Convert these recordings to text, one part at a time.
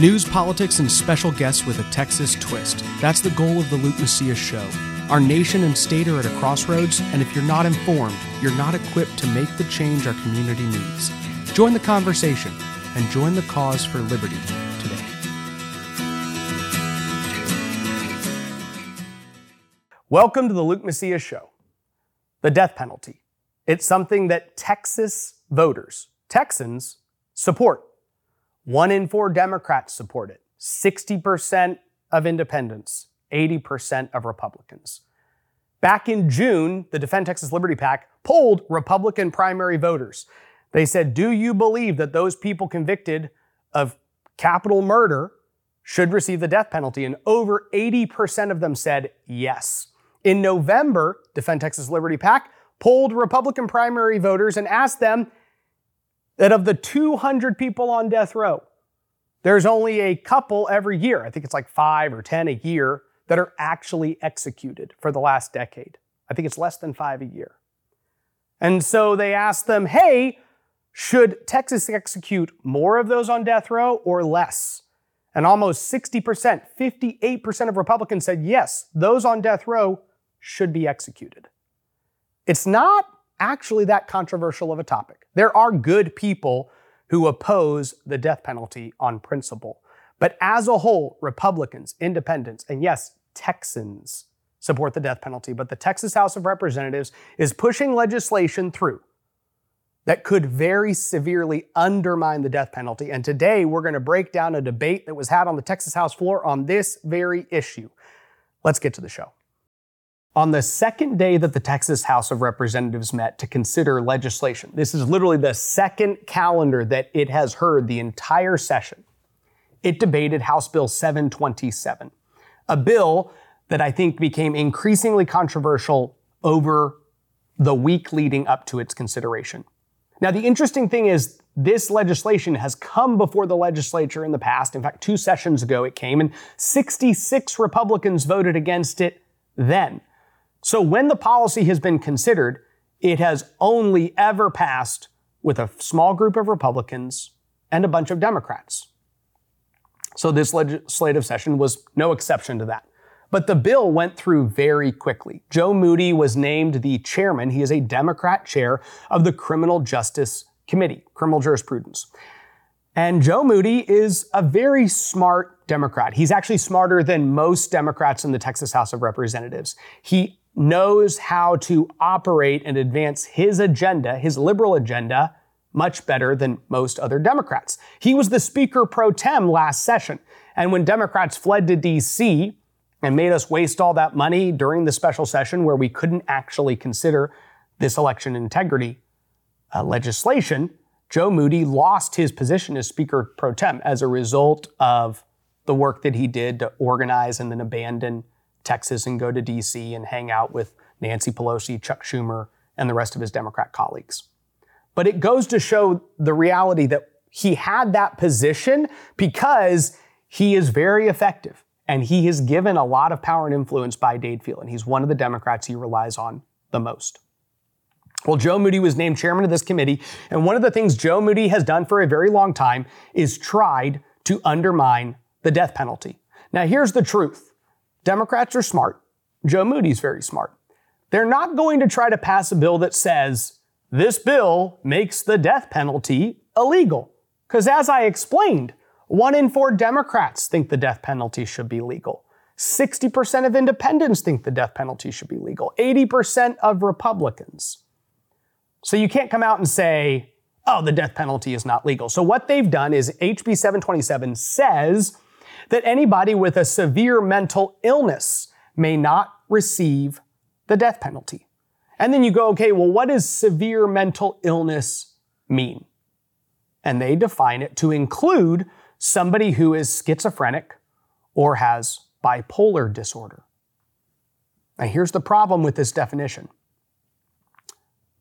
News, politics, and special guests with a Texas twist. That's the goal of the Luke Macias Show. Our nation and state are at a crossroads, and if you're not informed, you're not equipped to make the change our community needs. Join the conversation and join the cause for liberty today. Welcome to the Luke Macias Show. The death penalty. It's something that Texas voters, Texans, support. One in four Democrats support it, 60% of independents, 80% of Republicans. Back in June, the Defend Texas Liberty PAC polled Republican primary voters. They said, Do you believe that those people convicted of capital murder should receive the death penalty? And over 80% of them said yes. In November, Defend Texas Liberty PAC polled Republican primary voters and asked them that of the 200 people on death row, there's only a couple every year. I think it's like five or 10 a year that are actually executed for the last decade. I think it's less than five a year. And so they asked them, hey, should Texas execute more of those on death row or less? And almost 60%, 58% of Republicans said yes, those on death row should be executed. It's not actually that controversial of a topic. There are good people who oppose the death penalty on principle. But as a whole, Republicans, independents, and yes, Texans support the death penalty. But the Texas House of Representatives is pushing legislation through that could very severely undermine the death penalty. And today we're going to break down a debate that was had on the Texas House floor on this very issue. Let's get to the show. On the second day that the Texas House of Representatives met to consider legislation, this is literally the second calendar that it has heard the entire session, it debated House Bill 727, a bill that I think became increasingly controversial over the week leading up to its consideration. Now, the interesting thing is, this legislation has come before the legislature in the past. In fact, two sessions ago it came, and 66 Republicans voted against it then. So when the policy has been considered, it has only ever passed with a small group of Republicans and a bunch of Democrats. So this legislative session was no exception to that. But the bill went through very quickly. Joe Moody was named the chairman. He is a Democrat chair of the Criminal Justice Committee, Criminal Jurisprudence. And Joe Moody is a very smart Democrat. He's actually smarter than most Democrats in the Texas House of Representatives. He knows how to operate and advance his agenda, his liberal agenda, much better than most other Democrats. He was the Speaker pro tem last session. And when Democrats fled to D.C. and made us waste all that money during the special session where we couldn't actually consider this election integrity uh, legislation, Joe Moody lost his position as Speaker pro tem as a result of the work that he did to organize and then abandon Texas and go to DC and hang out with Nancy Pelosi, Chuck Schumer, and the rest of his Democrat colleagues. But it goes to show the reality that he had that position because he is very effective and he is given a lot of power and influence by Dade Phelan. He's one of the Democrats he relies on the most. Well, Joe Moody was named chairman of this committee, and one of the things Joe Moody has done for a very long time is tried to undermine the death penalty. Now, here's the truth Democrats are smart. Joe Moody's very smart. They're not going to try to pass a bill that says this bill makes the death penalty illegal. Because as I explained, one in four Democrats think the death penalty should be legal. 60% of independents think the death penalty should be legal. 80% of Republicans. So you can't come out and say, oh, the death penalty is not legal. So what they've done is HB 727 says that anybody with a severe mental illness may not receive the death penalty. And then you go, okay, well, what does severe mental illness mean? And they define it to include somebody who is schizophrenic or has bipolar disorder. Now, here's the problem with this definition.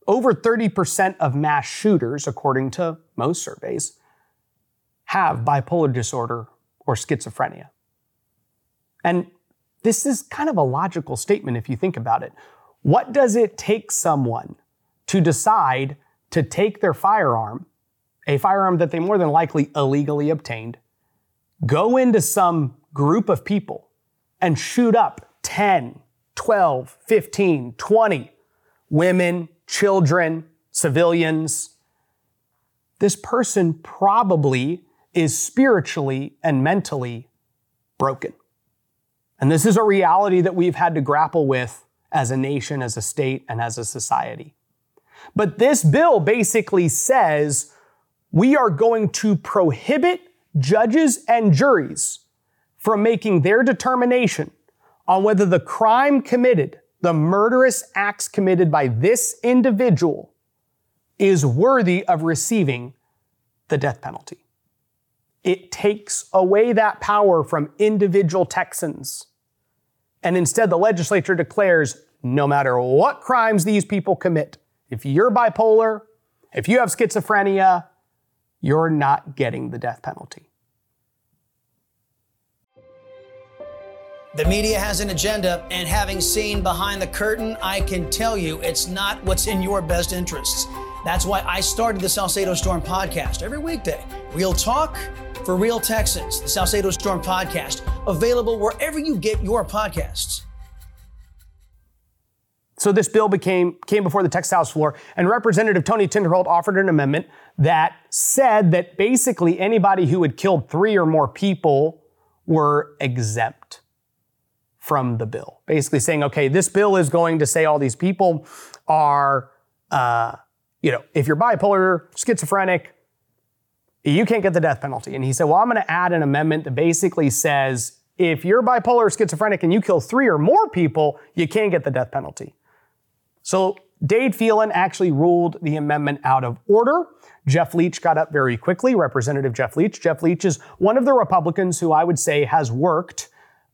Over 30% of mass shooters, according to most surveys, have bipolar disorder or schizophrenia. And this is kind of a logical statement if you think about it. What does it take someone to decide to take their firearm, a firearm that they more than likely illegally obtained, go into some group of people and shoot up 10, 12, 15, 20 women, children, civilians, this person probably is spiritually and mentally broken. And this is a reality that we've had to grapple with as a nation, as a state, and as a society. But this bill basically says we are going to prohibit judges and juries from making their determination on whether the crime committed, the murderous acts committed by this individual, is worthy of receiving the death penalty. It takes away that power from individual Texans. And instead, the legislature declares no matter what crimes these people commit, if you're bipolar, if you have schizophrenia, you're not getting the death penalty. The media has an agenda, and having seen behind the curtain, I can tell you it's not what's in your best interests. That's why I started the Salcedo Storm podcast every weekday. Real talk for real Texans. The Salcedo Storm podcast, available wherever you get your podcasts. So this bill became came before the Texas House floor, and Representative Tony Tinderholt offered an amendment that said that basically anybody who had killed three or more people were exempt from the bill. Basically saying, okay, this bill is going to say all these people are, uh, you know, if you're bipolar, schizophrenic, you can't get the death penalty. And he said, well, I'm going to add an amendment that basically says if you're bipolar or schizophrenic and you kill three or more people, you can't get the death penalty. So Dade Phelan actually ruled the amendment out of order. Jeff Leach got up very quickly, Representative Jeff Leach. Jeff Leach is one of the Republicans who I would say has worked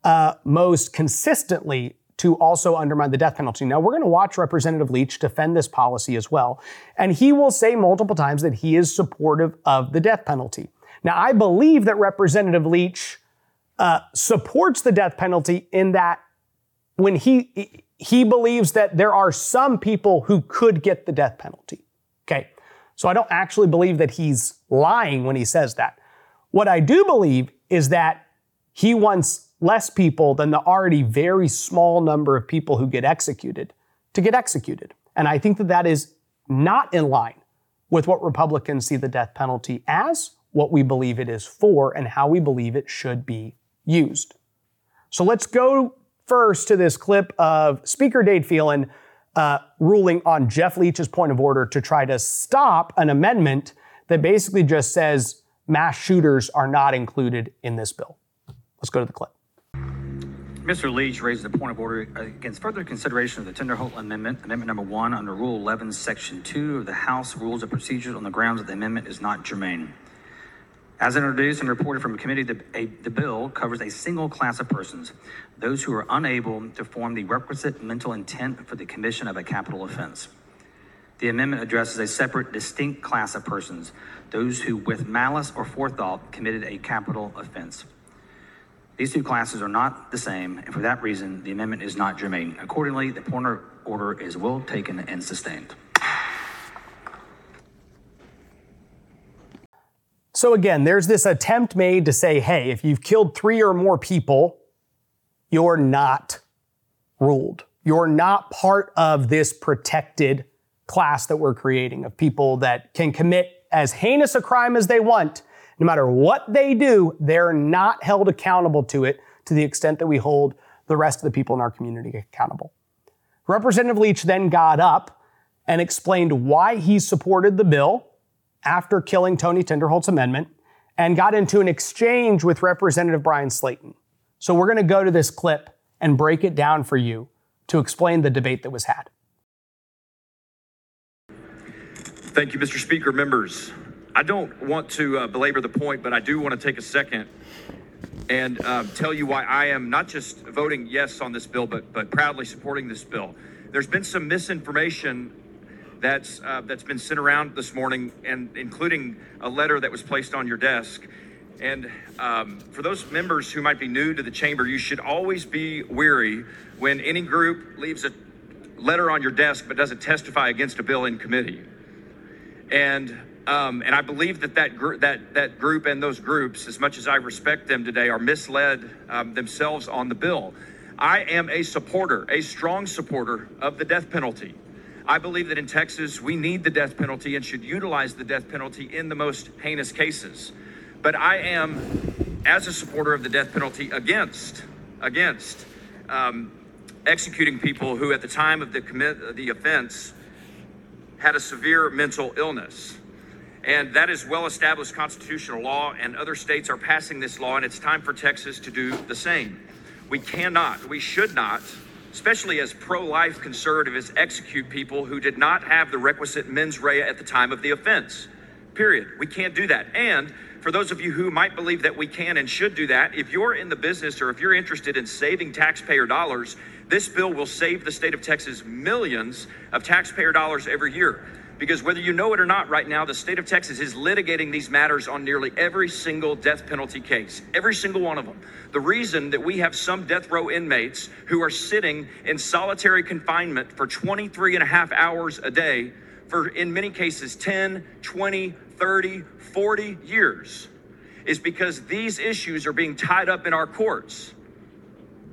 uh, most consistently to also undermine the death penalty. Now, we're going to watch Representative Leach defend this policy as well. And he will say multiple times that he is supportive of the death penalty. Now, I believe that Representative Leach uh, supports the death penalty in that when he he believes that there are some people who could get the death penalty. Okay. So I don't actually believe that he's lying when he says that. What I do believe is that he wants less people than the already very small number of people who get executed to get executed. And I think that that is not in line with what Republicans see the death penalty as, what we believe it is for, and how we believe it should be used. So let's go first to this clip of Speaker Dade Phelan uh, ruling on Jeff Leach's point of order to try to stop an amendment that basically just says mass shooters are not included in this bill. Let's go to the clip. Mr. Leach raises a point of order against further consideration of the Tinderholt Amendment, Amendment Number One, under Rule 11, Section 2 of the House Rules of Procedure on the grounds that the amendment is not germane. As introduced and reported from committee, the, a, the bill covers a single class of persons, those who are unable to form the requisite mental intent for the commission of a capital offense. The amendment addresses a separate, distinct class of persons, those who, with malice or forethought, committed a capital offense. These two classes are not the same, and for that reason, the amendment is not germane. Accordingly, the of order is well taken and sustained. So again, there's this attempt made to say, hey, if you've killed three or more people, you're not ruled. You're not part of this protected class that we're creating of people that can commit as heinous a crime as they want no matter what they do, they're not held accountable to it to the extent that we hold the rest of the people in our community accountable. Representative Leach then got up and explained why he supported the bill after killing Tony Tinderholt's amendment and got into an exchange with Representative Bryan Slaton. So we're going to go to this clip and break it down for you to explain the debate that was had. Thank you, Mr. Speaker. Members, I don't want to uh, belabor the point, but I do want to take a second and uh, tell you why I am not just voting yes on this bill, but but proudly supporting this bill. There's been some misinformation that's uh, that's been sent around this morning, and including a letter that was placed on your desk. And um, for those members who might be new to the chamber, you should always be weary when any group leaves a letter on your desk but doesn't testify against a bill in committee. And Um, and I believe that that, gr- that that group and those groups, as much as I respect them today, are misled um, themselves on the bill. I am a supporter, a strong supporter of the death penalty. I believe that in Texas we need the death penalty and should utilize the death penalty in the most heinous cases. But I am, as a supporter of the death penalty, against against um, executing people who, at the time of the commit the offense, had a severe mental illness. And that is well established constitutional law, and other states are passing this law, and it's time for Texas to do the same. We cannot, we should not, especially as pro life conservatives, execute people who did not have the requisite mens rea at the time of the offense. Period. We can't do that. And for those of you who might believe that we can and should do that, if you're in the business or if you're interested in saving taxpayer dollars, this bill will save the state of Texas millions of taxpayer dollars every year. Because whether you know it or not, right now, the state of Texas is litigating these matters on nearly every single death penalty case, every single one of them. The reason that we have some death row inmates who are sitting in solitary confinement for 23 and a half hours a day for, in many cases, 10, 20, 30, 40 years is because these issues are being tied up in our courts.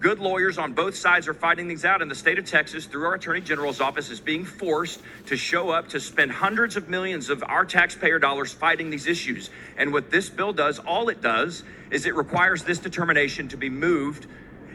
Good lawyers on both sides are fighting things out, and the state of Texas, through our attorney general's office, is being forced to show up to spend hundreds of millions of our taxpayer dollars fighting these issues. And what this bill does, all it does, is it requires this determination to be moved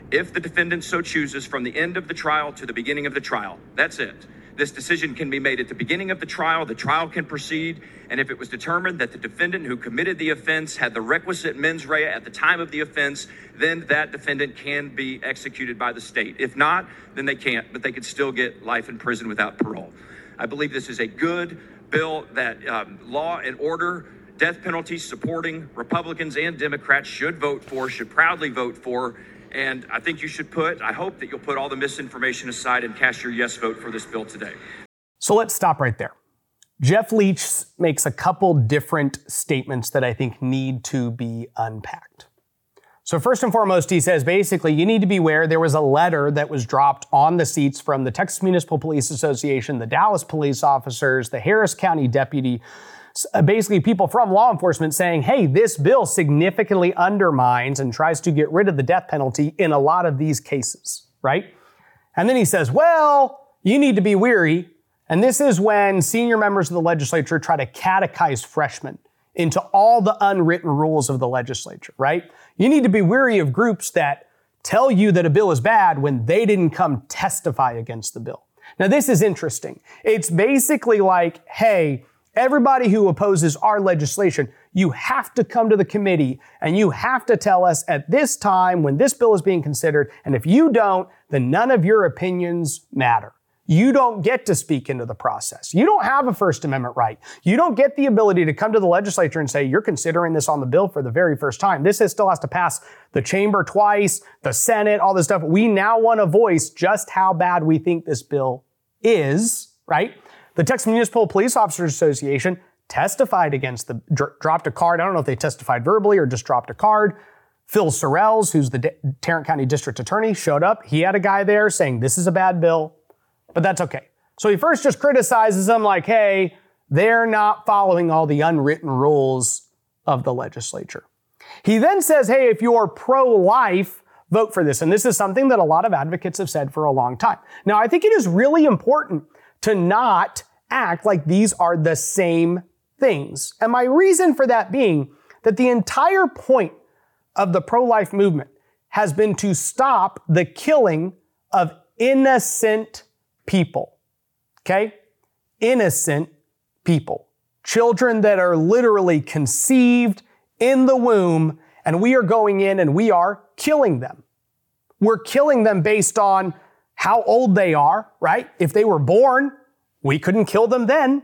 if the defendant so chooses from the end of the trial to the beginning of the trial. That's it. This decision can be made at the beginning of the trial. The trial can proceed. And if it was determined that the defendant who committed the offense had the requisite mens rea at the time of the offense, then that defendant can be executed by the state. If not, then they can't, but they could still get life in prison without parole. I believe this is a good bill that um, law and order, death penalties supporting Republicans and Democrats should vote for, should proudly vote for. And I think you should put, I hope that you'll put all the misinformation aside and cast your yes vote for this bill today. So let's stop right there. Jeff Leach makes a couple different statements that I think need to be unpacked. So, first and foremost, he says basically, you need to be aware there was a letter that was dropped on the seats from the Texas Municipal Police Association, the Dallas police officers, the Harris County deputy, Uh, basically people from law enforcement saying, hey, this bill significantly undermines and tries to get rid of the death penalty in a lot of these cases, right? And then he says, well, you need to be weary. And this is when senior members of the legislature try to catechize freshmen into all the unwritten rules of the legislature, right? You need to be weary of groups that tell you that a bill is bad when they didn't come testify against the bill. Now, this is interesting. It's basically like, hey, Everybody who opposes our legislation, you have to come to the committee and you have to tell us at this time when this bill is being considered. And if you don't, then none of your opinions matter. You don't get to speak into the process. You don't have a First Amendment right. You don't get the ability to come to the legislature and say, you're considering this on the bill for the very first time. This is, still has to pass the chamber twice, the Senate, all this stuff. We now want to voice just how bad we think this bill is, right? The Texas Municipal Police Officers Association testified against the, dr- dropped a card. I don't know if they testified verbally or just dropped a card. Phil Sorrells, who's the D- Tarrant County District Attorney, showed up. He had a guy there saying, this is a bad bill, but that's okay. So he first just criticizes them like, hey, they're not following all the unwritten rules of the legislature. He then says, hey, if you're pro life, vote for this. And this is something that a lot of advocates have said for a long time. Now, I think it is really important to not act like these are the same things. And my reason for that being that the entire point of the pro life movement has been to stop the killing of innocent people. Okay? Innocent people. Children that are literally conceived in the womb, and we are going in and we are killing them. We're killing them based on how old they are, right? If they were born we couldn't kill them then.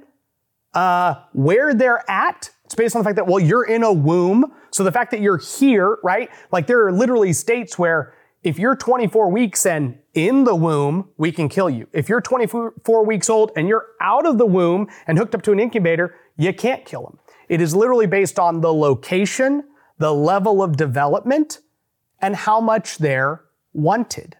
Uh, where they're at, it's based on the fact that, well, you're in a womb. So the fact that you're here, right? Like there are literally states where if you're 24 weeks and in the womb, we can kill you. If you're 24 weeks old and you're out of the womb and hooked up to an incubator, you can't kill them. It is literally based on the location, the level of development, and how much they're wanted.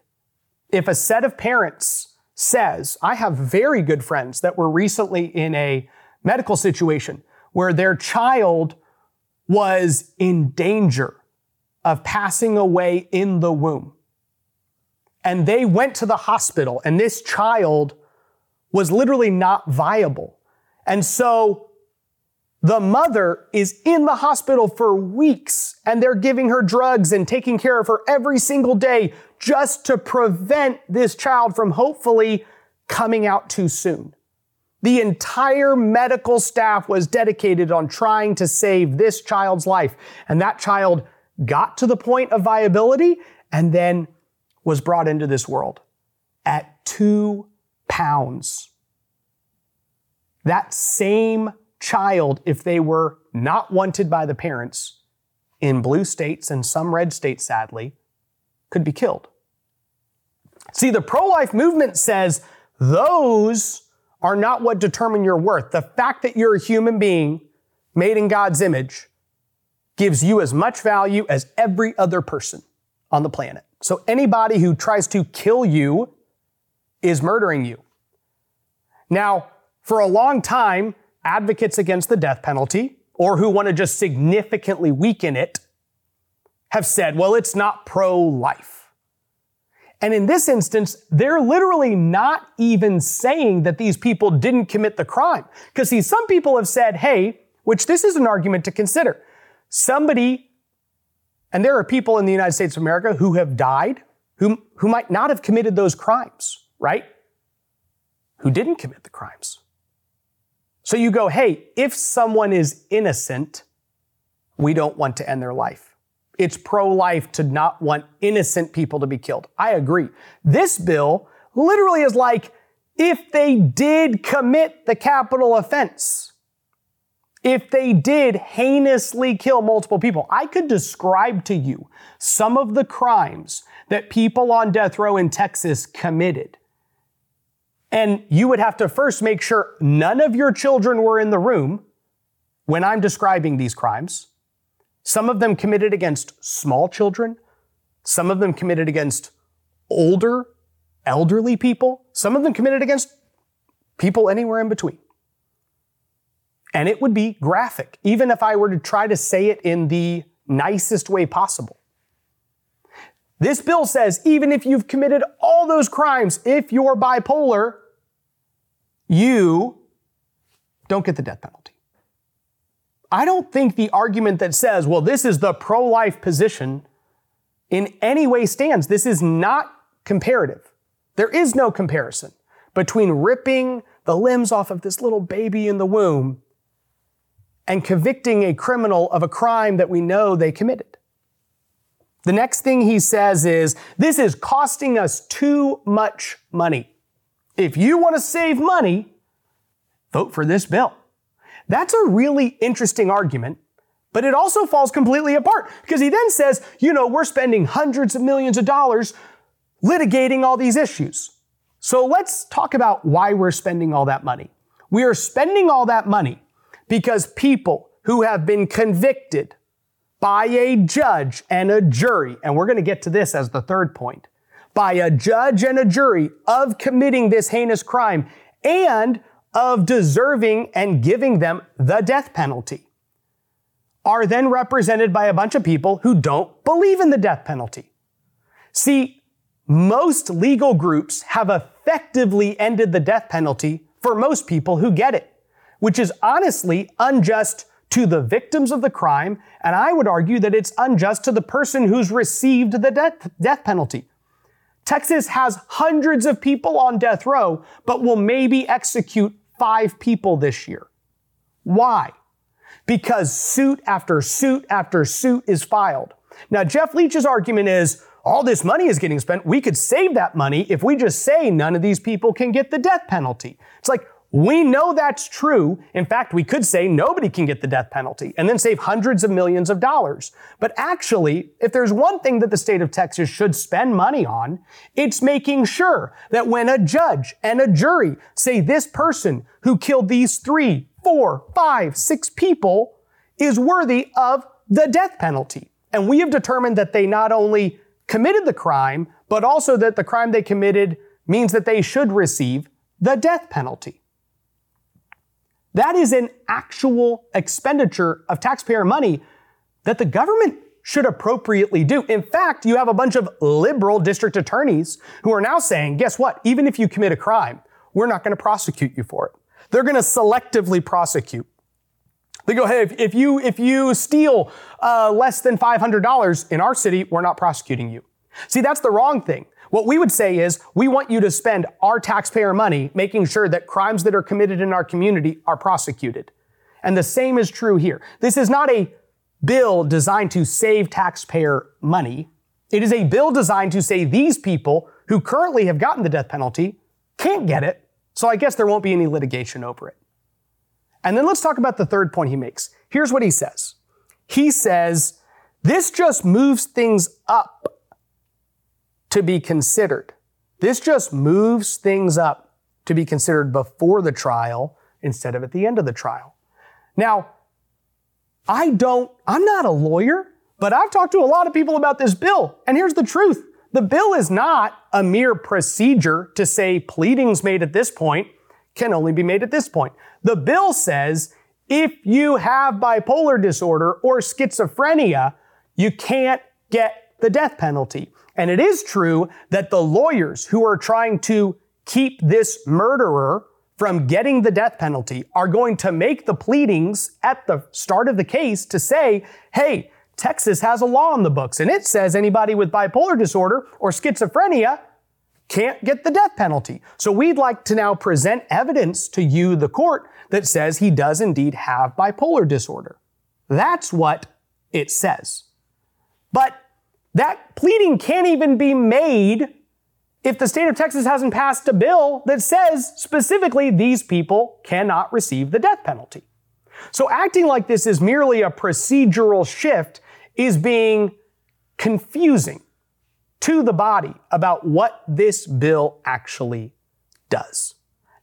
If a set of parents says, I have very good friends that were recently in a medical situation where their child was in danger of passing away in the womb. And they went to the hospital, and this child was literally not viable. And so the mother is in the hospital for weeks, and they're giving her drugs and taking care of her every single day just to prevent this child from hopefully coming out too soon. The entire medical staff was dedicated on trying to save this child's life. And that child got to the point of viability and then was brought into this world at two pounds. That same child, if they were not wanted by the parents in blue states and some red states, sadly, could be killed. See, the pro life movement says those are not what determine your worth. The fact that you're a human being made in God's image gives you as much value as every other person on the planet. So anybody who tries to kill you is murdering you. Now, for a long time, advocates against the death penalty or who want to just significantly weaken it have said, well, it's not pro life. And in this instance, they're literally not even saying that these people didn't commit the crime. Because see, some people have said, hey, which this is an argument to consider. Somebody, and there are people in the United States of America who have died who, who might not have committed those crimes, right? Who didn't commit the crimes. So you go, hey, if someone is innocent, we don't want to end their life it's pro life to not want innocent people to be killed. I agree. This bill literally is like if they did commit the capital offense, if they did heinously kill multiple people, I could describe to you some of the crimes that people on death row in Texas committed. And you would have to first make sure none of your children were in the room when I'm describing these crimes. Some of them committed against small children. Some of them committed against older, elderly people. Some of them committed against people anywhere in between. And it would be graphic, even if I were to try to say it in the nicest way possible. This bill says even if you've committed all those crimes, if you're bipolar, you don't get the death penalty. I don't think the argument that says, well, this is the pro life position in any way stands. This is not comparative. There is no comparison between ripping the limbs off of this little baby in the womb and convicting a criminal of a crime that we know they committed. The next thing he says is, this is costing us too much money. If you want to save money, vote for this bill. That's a really interesting argument, but it also falls completely apart because he then says, you know, we're spending hundreds of millions of dollars litigating all these issues. So let's talk about why we're spending all that money. We are spending all that money because people who have been convicted by a judge and a jury, and we're going to get to this as the third point, by a judge and a jury of committing this heinous crime and of deserving and giving them the death penalty are then represented by a bunch of people who don't believe in the death penalty. See, most legal groups have effectively ended the death penalty for most people who get it, which is honestly unjust to the victims of the crime, and I would argue that it's unjust to the person who's received the death, death penalty. Texas has hundreds of people on death row, but will maybe execute five people this year. Why? Because suit after suit after suit is filed. Now, Jeff Leach's argument is all this money is getting spent. We could save that money if we just say none of these people can get the death penalty. It's like, we know that's true. In fact, we could say nobody can get the death penalty and then save hundreds of millions of dollars. But actually, if there's one thing that the state of Texas should spend money on, it's making sure that when a judge and a jury say this person who killed these three, four, five, six people is worthy of the death penalty. And we have determined that they not only committed the crime, but also that the crime they committed means that they should receive the death penalty. That is an actual expenditure of taxpayer money that the government should appropriately do. In fact, you have a bunch of liberal district attorneys who are now saying, guess what? Even if you commit a crime, we're not going to prosecute you for it. They're going to selectively prosecute. They go, hey, if, you if you steal uh, less than five hundred dollars in our city, we're not prosecuting you. See, that's the wrong thing. What we would say is, we want you to spend our taxpayer money making sure that crimes that are committed in our community are prosecuted. And the same is true here. This is not a bill designed to save taxpayer money. It is a bill designed to say these people who currently have gotten the death penalty can't get it. So I guess there won't be any litigation over it. And then let's talk about the third point he makes. Here's what he says. He says, this just moves things up to be considered. This just moves things up to be considered before the trial instead of at the end of the trial. Now, I don't, I'm not a lawyer, but I've talked to a lot of people about this bill. And here's the truth. The bill is not a mere procedure to say pleadings made at this point can only be made at this point. The bill says if you have bipolar disorder or schizophrenia, you can't get the death penalty. And it is true that the lawyers who are trying to keep this murderer from getting the death penalty are going to make the pleadings at the start of the case to say, hey, Texas has a law in the books and it says anybody with bipolar disorder or schizophrenia can't get the death penalty. So we'd like to now present evidence to you, the court, that says he does indeed have bipolar disorder. That's what it says. But that pleading can't even be made if the state of Texas hasn't passed a bill that says specifically these people cannot receive the death penalty. So acting like this is merely a procedural shift is being confusing to the body about what this bill actually does.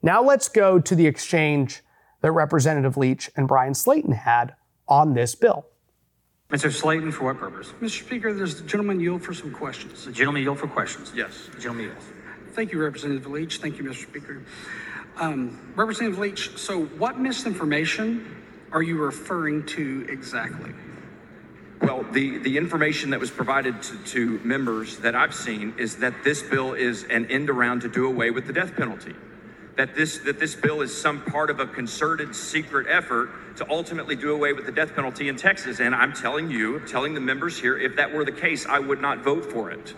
Now let's go to the exchange that Representative Leach and Bryan Slaton had on this bill. Mr. Slaton, for what purpose? Mr. Speaker, there's the gentleman yield for some questions. The gentleman yield for questions. Yes. The gentleman yields. Thank you, Representative Leach. Thank you, Mr. Speaker. Um, Representative Leach, so what misinformation are you referring to exactly? Well, the, the information that was provided to, to members that I've seen is that this bill is an end around to do away with the death penalty. That this, that this bill is some part of a concerted, secret effort to ultimately do away with the death penalty in Texas. And I'm telling you, telling the members here, if that were the case, I would not vote for it.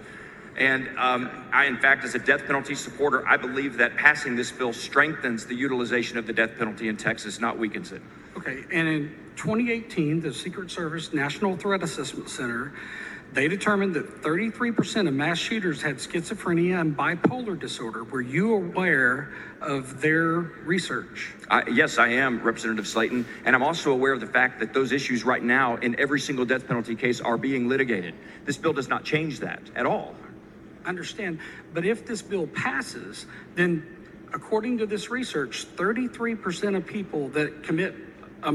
And um, I, in fact, as a death penalty supporter, I believe that passing this bill strengthens the utilization of the death penalty in Texas, not weakens it. Okay, and in 2018, the Secret Service National Threat Assessment Center, they determined that 33% of mass shooters had schizophrenia and bipolar disorder. Were you aware of their research? I, yes, I am, Representative Slaton. and I'm also aware of the fact that those issues right now in every single death penalty case are being litigated. This bill does not change that at all. understand, but if this bill passes, then according to this research, 33% of people that commit a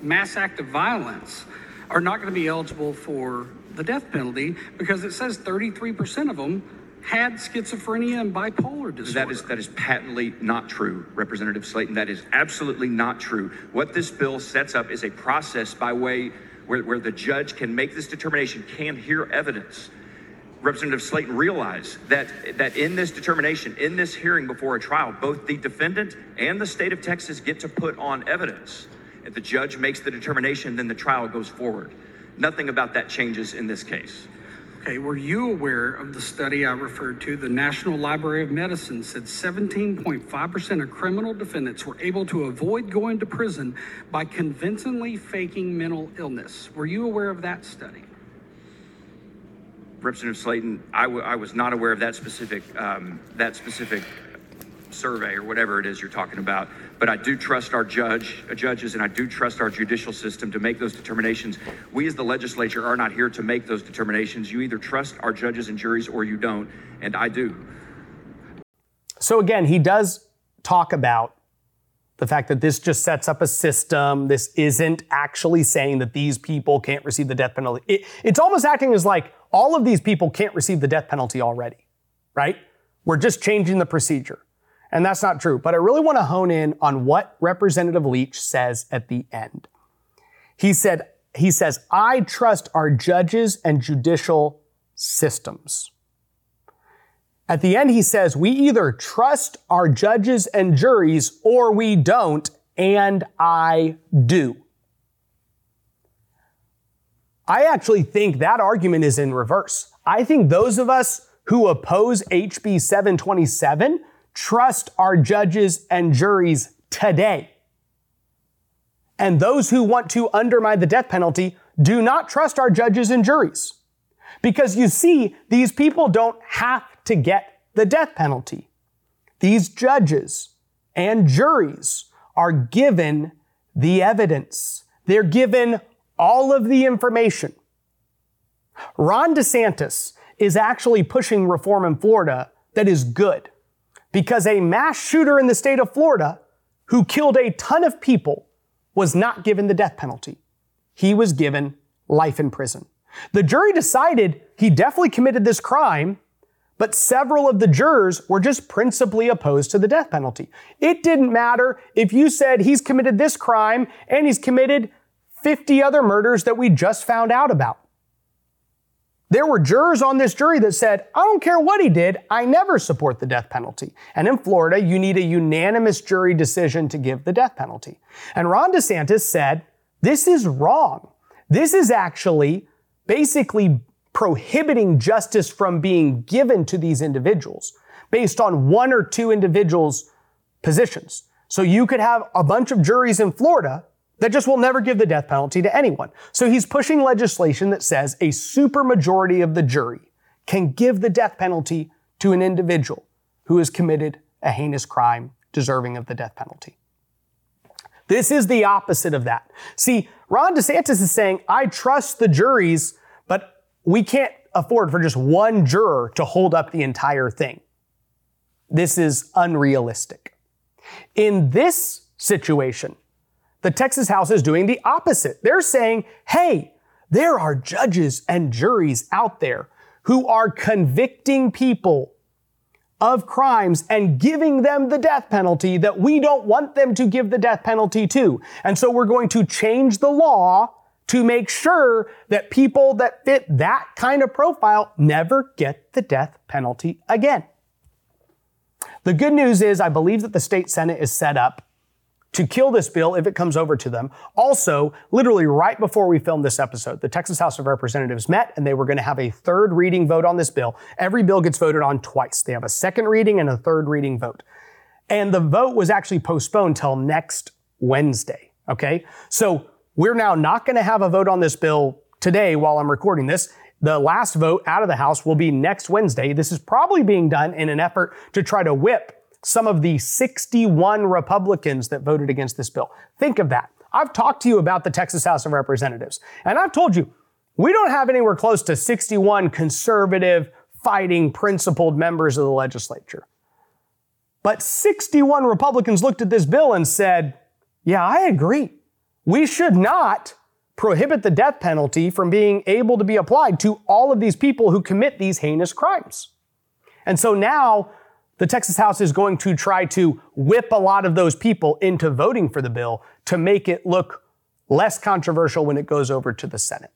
mass act of violence are not going to be eligible for the death penalty because it says 33% of them had schizophrenia and bipolar disorder. That is that is patently not true, Representative Slaton. That is absolutely not true. What this bill sets up is a process by way where, where the judge can make this determination, can hear evidence. Representative Slaton realize that that in this determination, in this hearing before a trial, both the defendant and the state of Texas get to put on evidence. If the judge makes the determination, then the trial goes forward. Nothing about that changes in this case. Okay, were you aware of the study I referred to? The National Library of Medicine said 17.5% of criminal defendants were able to avoid going to prison by convincingly faking mental illness. Were you aware of that study? Representative Slaton, I, w- I was not aware of that specific um, that specific survey or whatever it is you're talking about. But I do trust our judge, uh, judges, and I do trust our judicial system to make those determinations. We, as the legislature, are not here to make those determinations. You either trust our judges and juries or you don't, and I do. So again, he does talk about the fact that this just sets up a system. This isn't actually saying that these people can't receive the death penalty. It, it's almost acting as like all of these people can't receive the death penalty already, right? We're just changing the procedure. And that's not true. But I really want to hone in on what Representative Leach says at the end. He said, he says, I trust our judges and judicial systems. At the end, he says, we either trust our judges and juries or we don't, and I do. I actually think that argument is in reverse. I think those of us who oppose HB 727 trust our judges and juries today. And those who want to undermine the death penalty do not trust our judges and juries. Because you see, these people don't have to get the death penalty. These judges and juries are given the evidence. They're given all of the information. Ron DeSantis is actually pushing reform in Florida that is good because a mass shooter in the state of Florida who killed a ton of people was not given the death penalty. He was given life in prison. The jury decided he definitely committed this crime, but several of the jurors were just principally opposed to the death penalty. It didn't matter if you said he's committed this crime and he's committed 50 other murders that we just found out about. There were jurors on this jury that said, I don't care what he did, I never support the death penalty. And in Florida, you need a unanimous jury decision to give the death penalty. And Ron DeSantis said, this is wrong. This is actually basically prohibiting justice from being given to these individuals based on one or two individuals' positions. So you could have a bunch of juries in Florida that just will never give the death penalty to anyone. So he's pushing legislation that says a supermajority of the jury can give the death penalty to an individual who has committed a heinous crime deserving of the death penalty. This is the opposite of that. See, Ron DeSantis is saying, I trust the juries, but we can't afford for just one juror to hold up the entire thing. This is unrealistic. In this situation, the Texas House is doing the opposite. They're saying, hey, there are judges and juries out there who are convicting people of crimes and giving them the death penalty that we don't want them to give the death penalty to. And so we're going to change the law to make sure that people that fit that kind of profile never get the death penalty again. The good news is I believe that the state Senate is set up to kill this bill if it comes over to them. Also, literally right before we filmed this episode, the Texas House of Representatives met and they were going to have a third reading vote on this bill. Every bill gets voted on twice. They have a second reading and a third reading vote. And the vote was actually postponed till next Wednesday. Okay. So we're now not going to have a vote on this bill today while I'm recording this. The last vote out of the House will be next Wednesday. This is probably being done in an effort to try to whip some of the 61 Republicans that voted against this bill. Think of that. I've talked to you about the Texas House of Representatives, and I've told you we don't have anywhere close to 61 conservative, fighting, principled members of the legislature. But 61 Republicans looked at this bill and said, Yeah, I agree. We should not prohibit the death penalty from being able to be applied to all of these people who commit these heinous crimes. And so now the Texas House is going to try to whip a lot of those people into voting for the bill to make it look less controversial when it goes over to the Senate.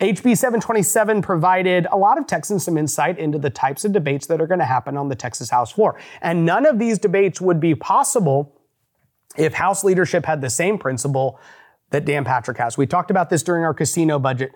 HB 727 provided a lot of Texans some insight into the types of debates that are going to happen on the Texas House floor. And none of these debates would be possible if House leadership had the same principle that Dan Patrick has. We talked about this during our casino budget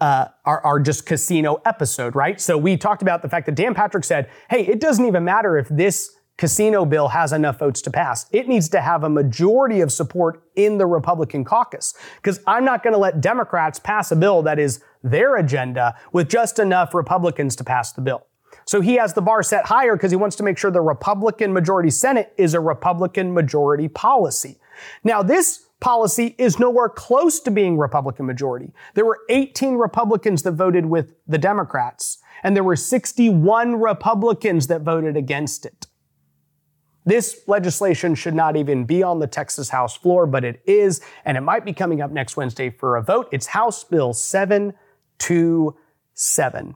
uh, our, our just casino episode, right? So we talked about the fact that Dan Patrick said, hey, it doesn't even matter if this casino bill has enough votes to pass. It needs to have a majority of support in the Republican caucus. Because I'm not going to let Democrats pass a bill that is their agenda with just enough Republicans to pass the bill. So he has the bar set higher because he wants to make sure the Republican majority Senate is a Republican majority policy. Now, this policy is nowhere close to being Republican majority. There were 18 Republicans that voted with the Democrats, and there were 61 Republicans that voted against it. This legislation should not even be on the Texas House floor, but it is, and it might be coming up next Wednesday for a vote. It's House Bill 727.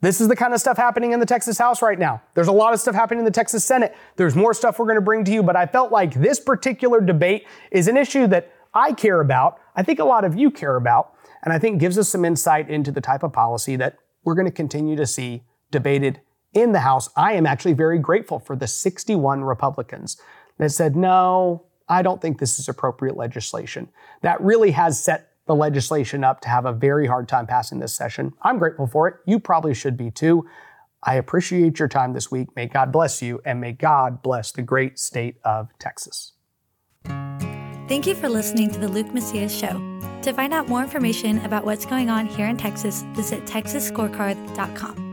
This is the kind of stuff happening in the Texas House right now. There's a lot of stuff happening in the Texas Senate. There's more stuff we're going to bring to you, but I felt like this particular debate is an issue that I care about. I think a lot of you care about, and I think gives us some insight into the type of policy that we're going to continue to see debated in the House. I am actually very grateful for the 61 Republicans that said, no, I don't think this is appropriate legislation. That really has set the legislation up to have a very hard time passing this session. I'm grateful for it. You probably should be too. I appreciate your time this week. May God bless you, and may God bless the great state of Texas. Thank you for listening to the Luke Macias Show. To find out more information about what's going on here in Texas, visit texasscorecard.com.